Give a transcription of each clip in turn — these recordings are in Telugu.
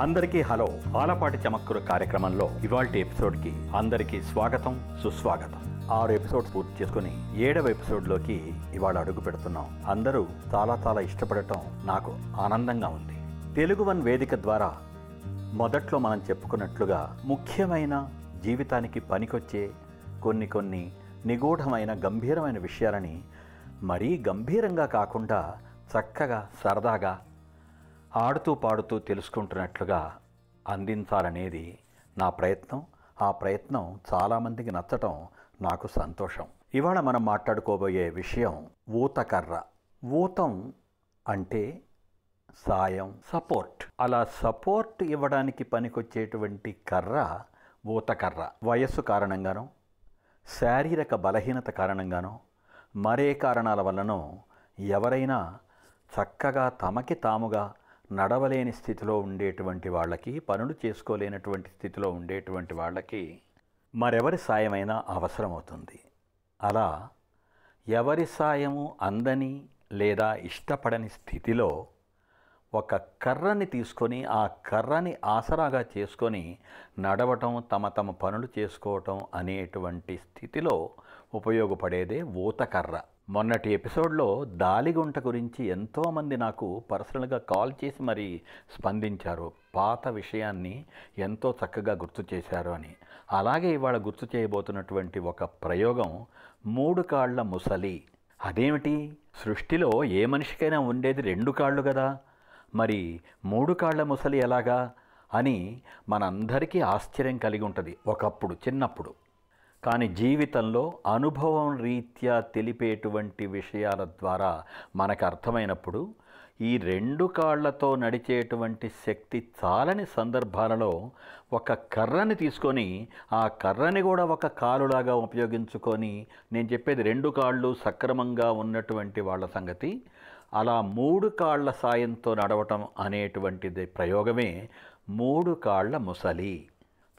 అందరికీ హలో. ఆలపాటి చమక్కురు కార్యక్రమంలో ఇవాల్టి ఎపిసోడ్కి అందరికీ స్వాగతం సుస్వాగతం. ఆరు ఎపిసోడ్స్ పూర్తి చేసుకుని ఏడవ ఎపిసోడ్లోకి ఇవాళ అడుగు పెడుతున్నాం. అందరూ చాలా చాలా ఇష్టపడటం నాకు ఆనందంగా ఉంది. తెలుగు వన్ వేదిక ద్వారా మొదట్లో మనం చెప్పుకున్నట్లుగా ముఖ్యమైన జీవితానికి పనికొచ్చే కొన్ని కొన్ని నిగూఢమైన గంభీరమైన విషయాలని మరీ గంభీరంగా కాకుండా చక్కగా సరదాగా ఆడుతూ పాడుతూ తెలుసుకుంటున్నట్లుగా అందించాలనేది నా ప్రయత్నం. ఆ ప్రయత్నం చాలామందికి నచ్చటం నాకు సంతోషం. ఇవాళ మనం మాట్లాడుకోబోయే విషయం ఊతకర్ర. ఊతం అంటే సాయం సపోర్ట్. అలా సపోర్ట్ ఇవ్వడానికి పనికొచ్చేటువంటి కర్ర ఊతకర్ర. వయస్సు కారణంగానో శారీరక బలహీనత కారణంగానో మరే కారణాల వల్లనో ఎవరైనా చక్కగా తమకి తాముగా నడవలేని స్థితిలో ఉండేటువంటి వాళ్ళకి పనులు చేసుకోలేనటువంటి స్థితిలో ఉండేటువంటి వాళ్ళకి మరెవరి సాయమైనా అవసరమవుతుంది. అలా ఎవరి సాయము అందని లేదా ఇష్టపడని స్థితిలో ఒక కర్రని తీసుకొని ఆ కర్రని ఆసరాగా చేసుకొని నడవటం తమ తమ పనులు చేసుకోవటం అనేటువంటి స్థితిలో ఉపయోగపడేదే ఊతకర్ర మొన్నటి ఎపిసోడ్లో దాలిగుంట గురించి ఎంతోమంది నాకు పర్సనల్గా కాల్ చేసి మరి స్పందించారు. పాత విషయాన్ని ఎంతో చక్కగా గుర్తు చేశారు అని. అలాగే ఇవాళ గుర్తు చేయబోతున్నటువంటి ఒక ప్రయోగం మూడు కాళ్ళ ముసలి. అదేమిటి? సృష్టిలో ఏ మనిషికైనా ఉండేది రెండు కాళ్ళు కదా? మరి మూడు కాళ్ళ ముసలి ఎలాగా? అని మనందరికీ ఆశ్చర్యం కలిగి ఉంటుంది ఒకప్పుడు చిన్నప్పుడు. కానీ జీవితంలో అనుభవం రీత్యా తెలిపేటువంటి విషయాల ద్వారా మనకు అర్థమైనప్పుడు ఈ రెండు కాళ్ళతో నడిచేటువంటి శక్తి చాలని సందర్భాలలో ఒక కర్రని తీసుకొని ఆ కర్రని కూడా ఒక కాలులాగా ఉపయోగించుకొని నేను చెప్పేది రెండు కాళ్ళు సక్రమంగా ఉన్నటువంటి వాళ్ళ సంగతి అలా మూడు కాళ్ళ సాయంతో నడవటం అనేటువంటిది ప్రయోగమే మూడు కాళ్ళ ముసలి.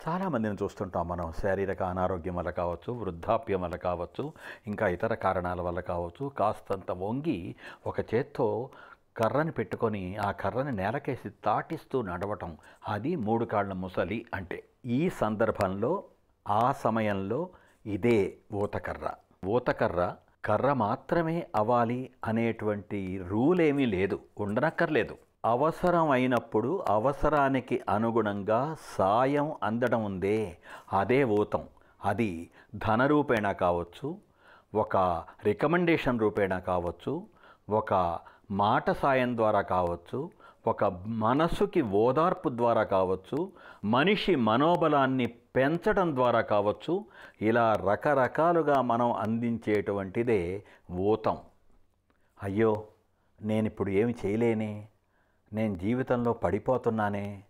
చాలామందిని చూస్తుంటాం మనం. శారీరక అనారోగ్యం వల్ల కావచ్చు వృద్ధాప్యం వల్ల కావచ్చు ఇంకా ఇతర కారణాల వల్ల కావచ్చు. కాస్తంత వంగి ఒక చేత్తో కర్రని పెట్టుకొని ఆ కర్రని నేలకేసి తాటిస్తూ నడవటం అది మూడు కాళ్ళ ముసలి అంటే. ఈ సందర్భంలో ఆ సమయంలో ఇదే ఊతకర్ర. ఊతకర్ర కర్ర మాత్రమే అవ్వాలి అనేటువంటి రూల్ ఏమీ లేదు ఉండనక్కర్లేదు. అవసరం అయినప్పుడు అవసరానికి అనుగుణంగా సాయం అందడం ఉందే అదే ఊతం. అది ధన రూపేణా కావచ్చు ఒక రికమెండేషన్ రూపేణా కావచ్చు ఒక మాట సాయం ద్వారా కావచ్చు ఒక మనసుకి ఓదార్పు ద్వారా కావచ్చు మనిషి మనోబలాన్ని పెంచడం ద్వారా కావచ్చు ఇలా రకరకాలుగా మనం అందించేటువంటిదే ఊతం. అయ్యో నేనిప్పుడు ఏమి చేయలేనే? నేను జీవితంలో పడిపోతున్నానే?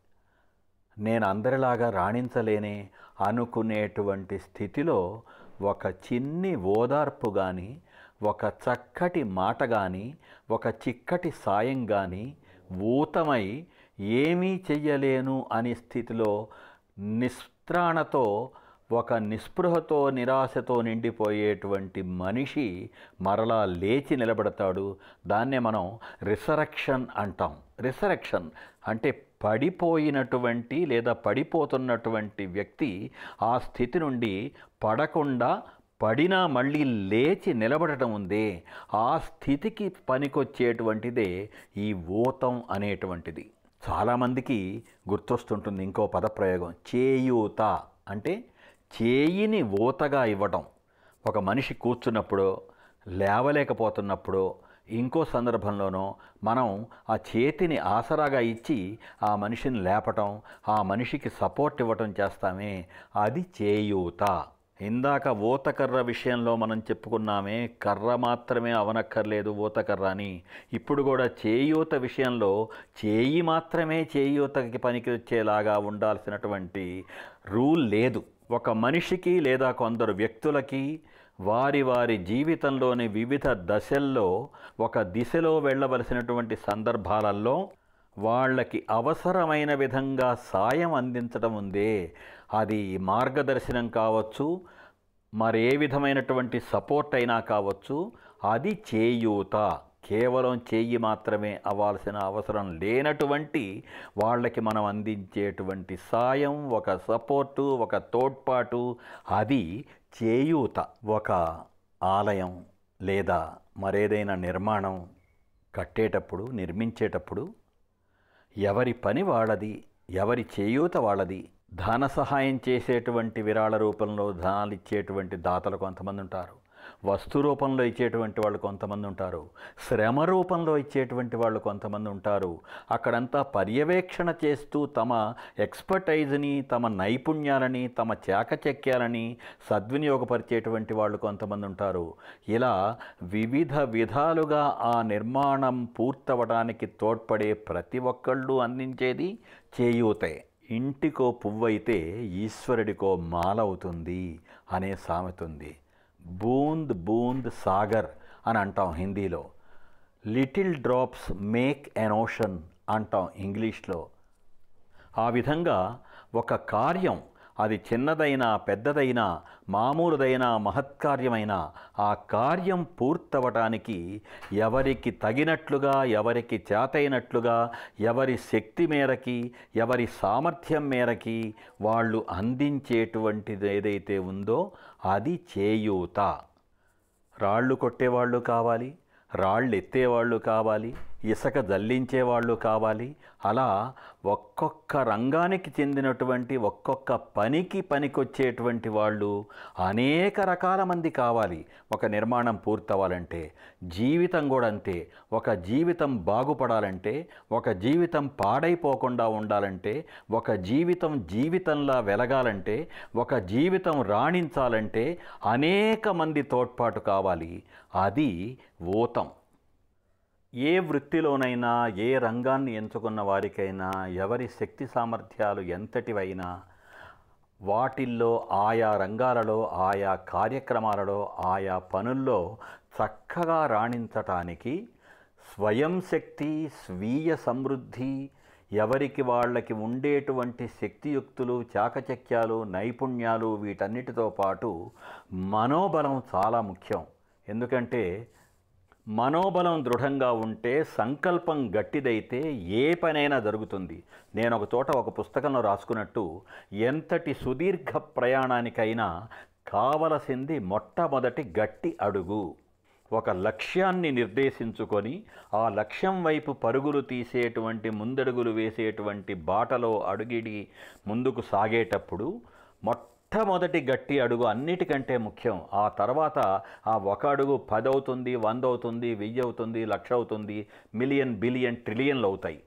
నేను అందరిలాగా రాణించలేనే? అనుకునేటువంటి స్థితిలో ఒక చిన్ని ఓదార్పు కానీ ఒక చక్కటి మాట కానీ ఒక చిక్కటి సాయం కానీ ఊతమై ఏమీ చెయ్యలేను అనే స్థితిలో నిస్త్రాణతో ఒక నిస్పృహతో నిరాశతో నిండిపోయేటువంటి మనిషి మరలా లేచి నిలబడతాడు. దాన్నే మనం రిసరక్షన్ అంటాం. రిసరక్షన్ అంటే పడిపోయినటువంటి లేదా పడిపోతున్నటువంటి వ్యక్తి ఆ స్థితి నుండి పడకుండా పడినా మళ్ళీ లేచి నిలబడటం ఉందే ఆ స్థితికి పనికొచ్చేటువంటిదే ఈ ఊతం అనేటువంటిది. చాలామందికి గుర్తొస్తుంటుంది ఇంకో పదప్రయోగం చేయూత. అంటే చేయిని ఊతగా ఇవ్వటం. ఒక మనిషి కూర్చున్నప్పుడు లేవలేకపోతున్నప్పుడు ఇంకో సందర్భంలోనో మనం ఆ చేతిని ఆసరాగా ఇచ్చి ఆ మనిషిని లేపటం ఆ మనిషికి సపోర్ట్ ఇవ్వటం చేస్తామే అది చేయూత. ఇందాక ఓతకర్ర విషయంలో మనం చెప్పుకున్నామే కర్ర మాత్రమే అవనక్కర్లేదు ఓతకర్ర అని ఇప్పుడు కూడా చేయూత విషయంలో చేయి మాత్రమే చేయూతకి పనికి వచ్చేలాగా ఉండాల్సినటువంటి రూల్ లేదు. ఒక మనిషికి లేదా కొందరు వ్యక్తులకి వారి వారి జీవితంలోని వివిధ దశల్లో ఒక దిశలో వెళ్ళవలసినటువంటి సందర్భాలలో వాళ్ళకి అవసరమైన విధంగా సాయం అందించడం ఉందే. అది మార్గదర్శనం కావచ్చు మరే విధమైనటువంటి సపోర్ట్ అయినా కావచ్చు. అది చేయూత. కేవలం చేయి మాత్రమే అవ్వాల్సిన అవసరం లేనటువంటి వాళ్ళకి మనం అందించేటువంటి సాయం ఒక సపోర్టు ఒక తోడ్పాటు అది చేయూత. ఒక ఆలయం లేదా మరేదైనా నిర్మాణం కట్టేటప్పుడు నిర్మించేటప్పుడు ఎవరి పని వాళ్ళది ఎవరి చేయూత వాళ్ళది ధన సహాయం చేసేటువంటి విరాళ రూపంలో ధనాలు ఇచ్చేటువంటి దాతలు కొంతమంది ఉంటారు. వస్తు రూపంలో ఇచ్చేటువంటి వాళ్ళు కొంతమంది ఉంటారు శ్రమ రూపంలో ఇచ్చేటువంటి వాళ్ళు కొంతమంది ఉంటారు. అక్కడంతా పర్యవేక్షణ చేస్తూ తమ ఎక్స్పర్టైజ్ని తమ నైపుణ్యాలని తమ చాకచక్యాలని సద్వినియోగపరిచేటువంటి వాళ్ళు కొంతమంది ఉంటారు. ఇలా వివిధ విధాలుగా ఆ నిర్మాణం పూర్తవడానికి తోడ్పడే ప్రతి ఒక్కళ్ళు అందించేది చేయూతే. ఇంటికో పువ్వైతే ఈశ్వరుడికో మాలవుతుంది అనే సామెత ఉంది బూంద్ బూంద్ సాగర్ అని అంటాం హిందీలో. Little drops make an ocean అంటాం ఇంగ్లీష్లో. ఆ విధంగా ఒక కార్యం అది చిన్నదైనా పెద్దదైనా మామూలుదైనా మహత్కార్యమైన ఆ కార్యం పూర్తవటానికి ఎవరికి తగినట్లుగా ఎవరికి చేతైనట్లుగా ఎవరి శక్తి మేరకి ఎవరి సామర్థ్యం మేరకి వాళ్ళు అందించేటువంటిది ఏదైతే ఉందో అది చేయూత. రాళ్ళు కొట్టేవాళ్ళు కావాలి రాళ్ళు ఎత్తేవాళ్ళు కావాలి ఇసుక జల్లించేవాళ్ళు కావాలి. అలా ఒక్కొక్క రంగానికి చెందినటువంటి ఒక్కొక్క పనికి పనికొచ్చేటువంటి వాళ్ళు అనేక రకాల మంది కావాలి. ఒక నిర్మాణం పూర్తవ్వాలంటే జీవితం కూడా అంతే. ఒక జీవితం బాగుపడాలంటే ఒక జీవితం పాడైపోకుండా ఉండాలంటే ఒక జీవితం జీవితంలా వెలగాలంటే ఒక జీవితం రాణించాలంటే అనేక మంది తోడ్పాటు కావాలి. అది ఊతం ఏ వృత్తిలోనైనా ఏ రంగాన్ని ఎంచుకున్న వారికైనా ఎవరి శక్తి సామర్థ్యాలు ఎంతటివైనా వాటిల్లో ఆయా రంగాలలో ఆయా కార్యక్రమాలలో ఆయా పనుల్లో చక్కగా రాణించటానికి స్వయం శక్తి స్వీయ సమృద్ధి ఎవరికి వాళ్ళకి ఉండేటువంటి శక్తియుక్తులు చాకచక్యాలు నైపుణ్యాలు వీటన్నిటితో పాటు మనోబలం చాలా ముఖ్యం. ఎందుకంటే మనోబలం దృఢంగా ఉంటే సంకల్పం గట్టిదైతే ఏ పనైనా జరుగుతుంది. నేను ఒక చోట ఒక పుస్తకంలో రాసుకున్నట్టు ఎంతటి సుదీర్ఘ ప్రయాణానికైనా కావలసింది మొట్టమొదటి గట్టి అడుగు. ఒక లక్ష్యాన్ని నిర్దేశించుకొని ఆ లక్ష్యం వైపు పరుగులు తీసేటువంటి ముందడుగులు వేసేటువంటి బాటలో అడుగిడి ముందుకు సాగేటప్పుడు మొట్టమొదటి గట్టి అడుగు అన్నిటికంటే ముఖ్యం. ఆ తర్వాత ఆ ఒక అడుగు పది అవుతుంది వంద అవుతుంది వెయ్యి అవుతుంది లక్ష అవుతుంది మిలియన్ బిలియన్ ట్రిలియన్లు అవుతాయి.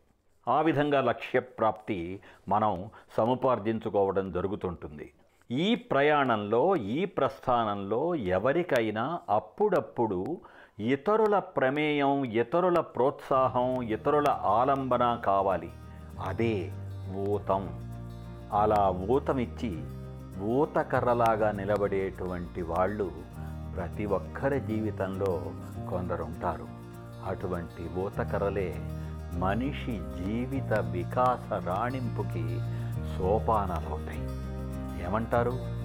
ఆ విధంగా లక్ష్య ప్రాప్తి మనం సముపార్జించుకోవడం జరుగుతుంటుంది. ఈ ప్రయాణంలో ఈ ప్రస్థానంలో ఎవరికైనా అప్పుడప్పుడు ఇతరుల ప్రమేయం ఇతరుల ప్రోత్సాహం ఇతరుల ఆలంబన కావాలి. అదే ఊతం. అలా ఊతమిచ్చి ఊతకర్రలాగా నిలబడేటువంటి వాళ్ళు ప్రతి ఒక్కరి జీవితంలో కొందరుంటారు. అటువంటి ఊతకర్రలే మనిషి జీవిత వికాస రాణింపుకి సోపానాలవుతాయి. ఏమంటారు?